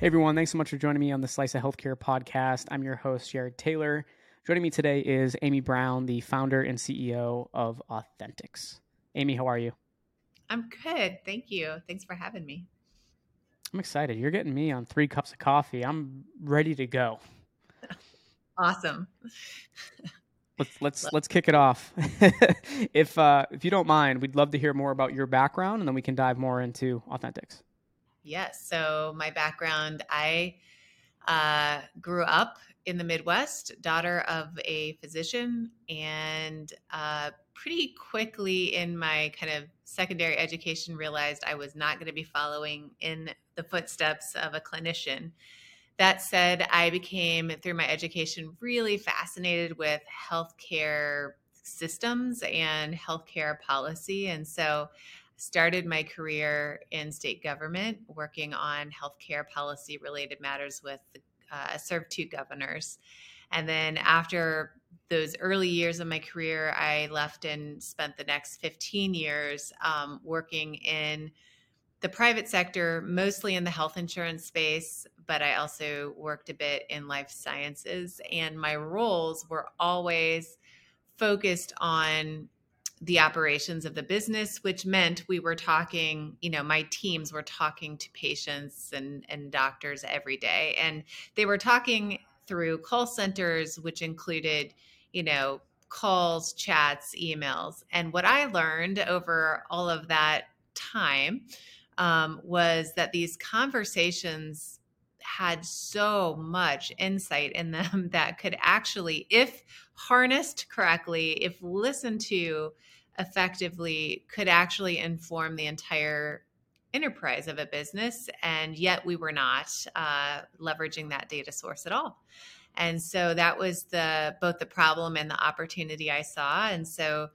Hey everyone, thanks so much for joining me on the Slice of Healthcare podcast. I'm your host, Jared Taylor. Joining me today is Amy Brown, the founder and CEO of Authenticx. Amy, how are you? I'm good. Thank you. Thanks for having me. I'm excited. You're getting me on three cups of coffee. I'm ready to go. awesome. let's let's let's kick it off. if uh, if you don't mind, we'd love to hear more about your background, and then we can dive more into Authenticx. Yes. So my background, I uh, grew up in the Midwest, daughter of a physician, and uh, pretty quickly in my kind of secondary education realized I was not going to be following in the footsteps of a clinician. That said, I became, through my education, really fascinated with healthcare systems and healthcare policy. And so started my career in state government working on healthcare policy related matters with uh, served two governors. And then after those early years of my career i left and spent the next 15 years um, working in the private sector mostly in the health insurance space but i also worked a bit in life sciences. And my roles were always focused on the operations of the business, which meant we were talking, you know, my teams were talking to patients and, and doctors every day. And they were talking through call centers, which included, you know, calls, chats, emails. And what I learned over all of that time um, was that these conversations had so much insight in them that could actually, if harnessed correctly, if listened to effectively, could actually inform the entire enterprise of a business. And yet we were not uh, leveraging that data source at all. And so that was the both the problem and the opportunity I saw. And so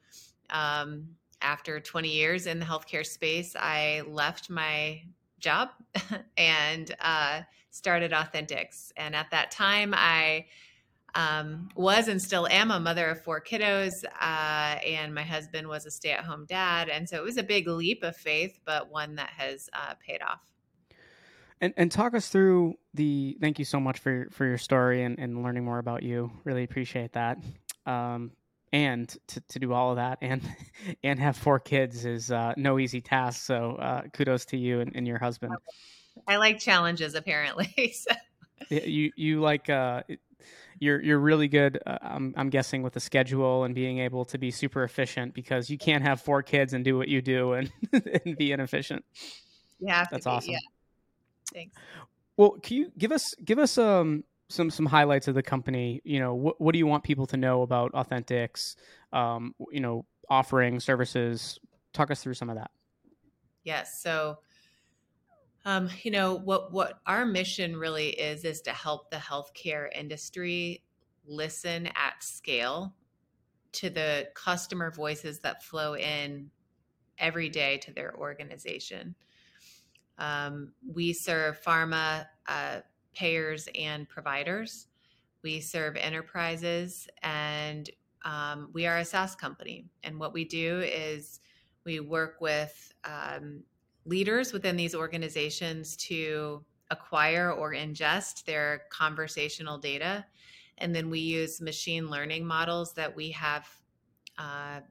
um, after 20 years in the healthcare space, I left my job and uh, started Authenticx. And at that time, I um, was and still am a mother of four kiddos, uh, and my husband was a stay at home dad. And so it was a big leap of faith, but one that has uh, paid off. And, and talk us through the. Thank you so much for for your story and, and learning more about you. Really appreciate that. Um, and to, to do all of that and and have four kids is uh, no easy task. So uh, kudos to you and, and, your husband. I like challenges, apparently. so. You you like uh, you're you're really good. Uh, I'm I'm guessing with the schedule and being able to be super efficient because you can't have four kids and do what you do and and be inefficient. Yeah, that's awesome. yeah. Thanks. Well, can you give us give us um some some highlights of the company? You know, what what do you want people to know about Authenticx? Um, you know, offering services. Talk us through some of that. Yes. So um, you know what what our mission really is is to help the healthcare industry listen at scale to the customer voices that flow in every day to their organization. Um, we serve pharma uh, payers and providers. We serve enterprises, and um, we are a SaaS company. And what we do is we work with um, leaders within these organizations to acquire or ingest their conversational data. And then we use machine learning models that we have uh,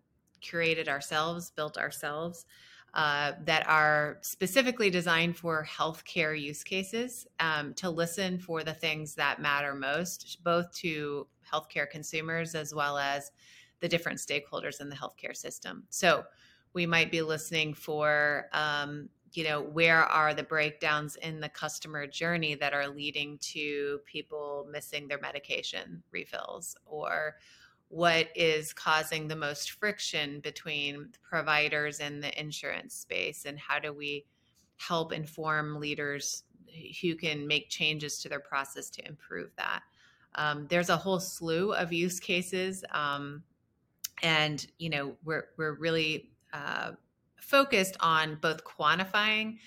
curated ourselves, built ourselves, uh, that are specifically designed for healthcare use cases um, to listen for the things that matter most, both to healthcare consumers as well as the different stakeholders in the healthcare system. So, we might be listening for um, you know where are the breakdowns in the customer journey that are leading to people missing their medication refills? Or what is causing the most friction between providers and the insurance space? And how do we help inform leaders who can make changes to their process to improve that? Um, there's a whole slew of use cases um, and you know we're, we're really uh, focused on both quantifying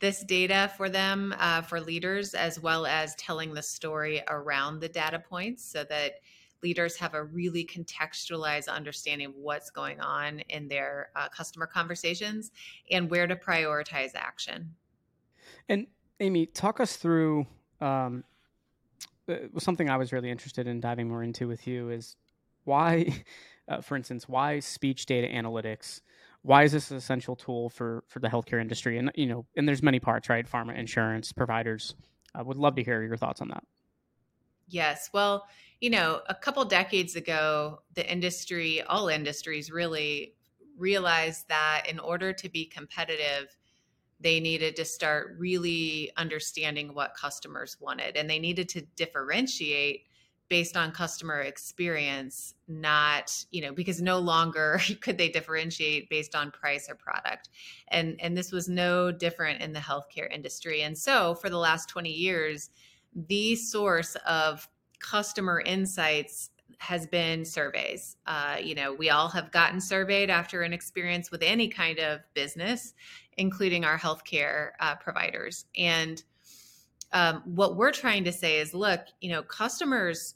this data for them uh, for leaders as well as telling the story around the data points so that leaders have a really contextualized understanding of what's going on in their uh, customer conversations and where to prioritize action and Amy, talk us through um, uh, something I was really interested in diving more into with you is why, uh, for instance, why speech data analytics? Why is this an essential tool for for the healthcare industry? And you know, and there's many parts, right? Pharma, insurance, providers. I would love to hear your thoughts on that. Yes. Well, you know, a couple decades ago, the industry, all industries really realized that in order to be competitive, they needed to start really understanding what customers wanted and they needed to differentiate based on customer experience not you know because no longer could they differentiate based on price or product and and this was no different in the healthcare industry and so for the last 20 years the source of customer insights has been surveys. Uh, you know, we all have gotten surveyed after an experience with any kind of business, including our healthcare uh, providers. And um, what we're trying to say is look, you know, customers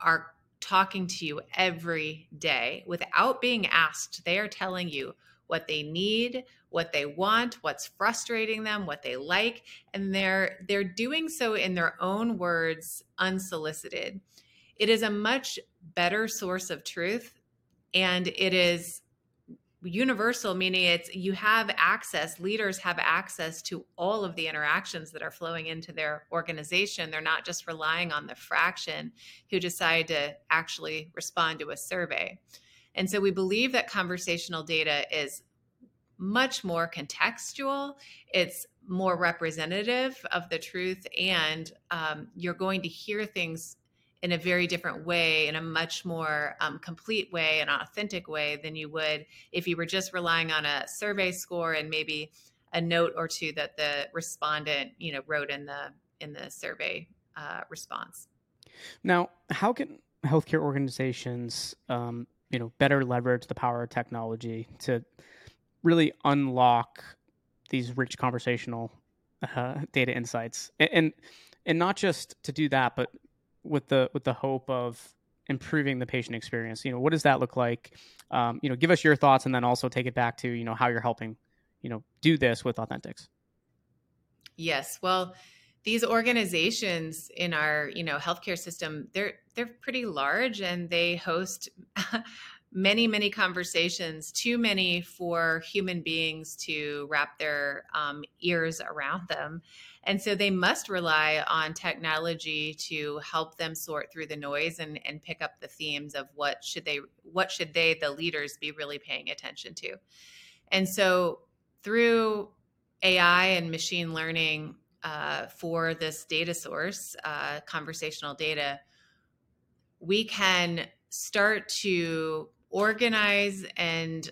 are talking to you every day without being asked. They are telling you what they need, what they want, what's frustrating them, what they like, and they're they're doing so in their own words unsolicited. It is a much better source of truth and it is universal meaning it's you have access leaders have access to all of the interactions that are flowing into their organization. They're not just relying on the fraction who decide to actually respond to a survey. And so we believe that conversational data is much more contextual. It's more representative of the truth and um, you're going to hear things in a very different way, in a much more um, complete way, an authentic way than you would if you were just relying on a survey score and maybe a note or two that the respondent, you know, wrote in the in the survey uh, response. Now, how can healthcare organizations, um, you know, better leverage the power of technology to really unlock these rich conversational uh, data insights, and, and and not just to do that, but with the with the hope of improving the patient experience. You know, what does that look like? Um, you know, give us your thoughts, and then also take it back to you know how you're helping you know do this with Authenticx. Yes, well, these organizations in our you know healthcare system they're they're pretty large and they host many many conversations too many for human beings to wrap their um, ears around them. And so they must rely on technology to help them sort through the noise and, and pick up the themes of what should they what should they the leaders be really paying attention to. And so through ai and machine learning uh, for this data source uh, conversational data we can start to organize and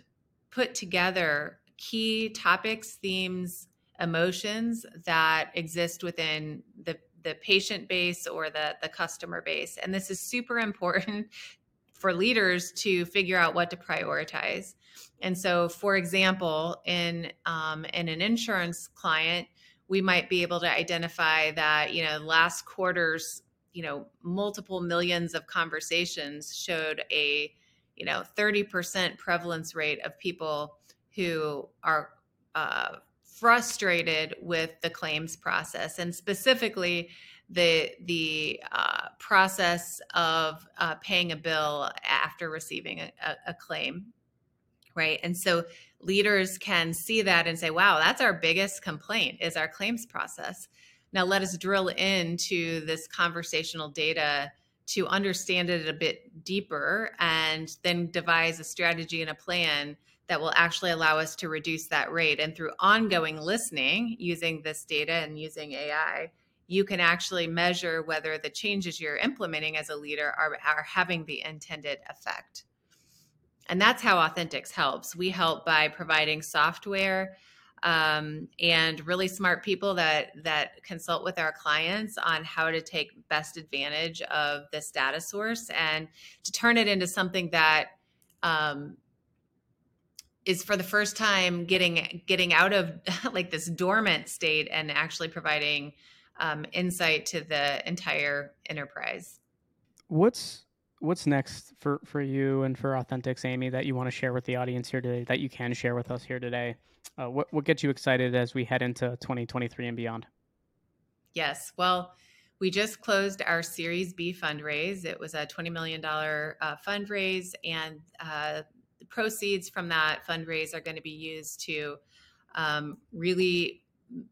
put together key topics, themes, emotions that exist within the the patient base or the the customer base. And this is super important for leaders to figure out what to prioritize. And so for example in um, in an insurance client we might be able to identify that you know last quarter's you know multiple millions of conversations showed a you know 30% prevalence rate of people who are uh, frustrated with the claims process and specifically the the uh, process of uh, paying a bill after receiving a, a, a claim right? And so leaders can see that and say wow that's our biggest complaint is our claims process. Now let us drill into this conversational data to understand it a bit deeper and then devise a strategy and a plan that will actually allow us to reduce that rate. And through ongoing listening using this data and using AI, you can actually measure whether the changes you're implementing as a leader are, are having the intended effect. And that's how Authenticx helps. We help by providing software um, and really smart people that that consult with our clients on how to take best advantage of this data source and to turn it into something that um, is for the first time getting getting out of like this dormant state and actually providing um, insight to the entire enterprise. What's what's next for for you and for Authenticx, Amy, that you want to share with the audience here today? That you can share with us here today? Uh, what what gets you excited as we head into 2023 and beyond? Yes. Well, we just closed our Series B fundraise. It was a $20 million uh, fundraise, and uh, the proceeds from that fundraise are going to be used to um, really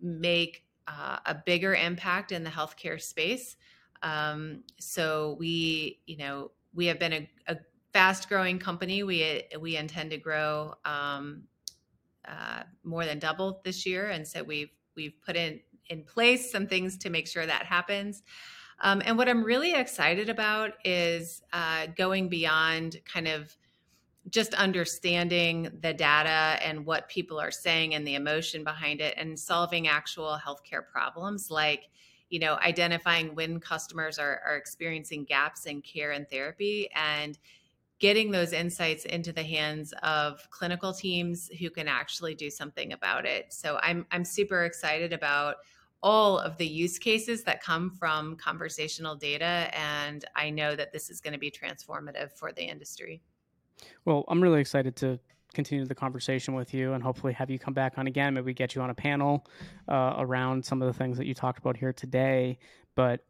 make uh, a bigger impact in the healthcare space. Um, so we, you know, we have been a, a fast growing company. We we intend to grow um, uh, more than double this year, and so we've we've put in in place some things to make sure that happens. Um, and what I'm really excited about is uh, going beyond kind of just understanding the data and what people are saying and the emotion behind it and solving actual healthcare problems like you know identifying when customers are, are experiencing gaps in care and therapy and getting those insights into the hands of clinical teams who can actually do something about it so i'm i'm super excited about all of the use cases that come from conversational data and i know that this is going to be transformative for the industry well, I'm really excited to continue the conversation with you and hopefully have you come back on again. Maybe get you on a panel uh, around some of the things that you talked about here today. But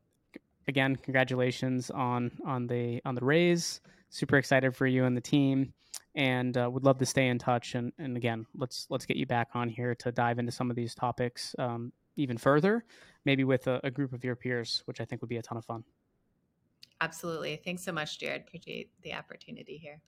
again, congratulations on on the on the raise. Super excited for you and the team, and uh, would love to stay in touch. And and again, let's let's get you back on here to dive into some of these topics um, even further, maybe with a, a group of your peers, which I think would be a ton of fun. Absolutely. Thanks so much, Jared. Appreciate the opportunity here.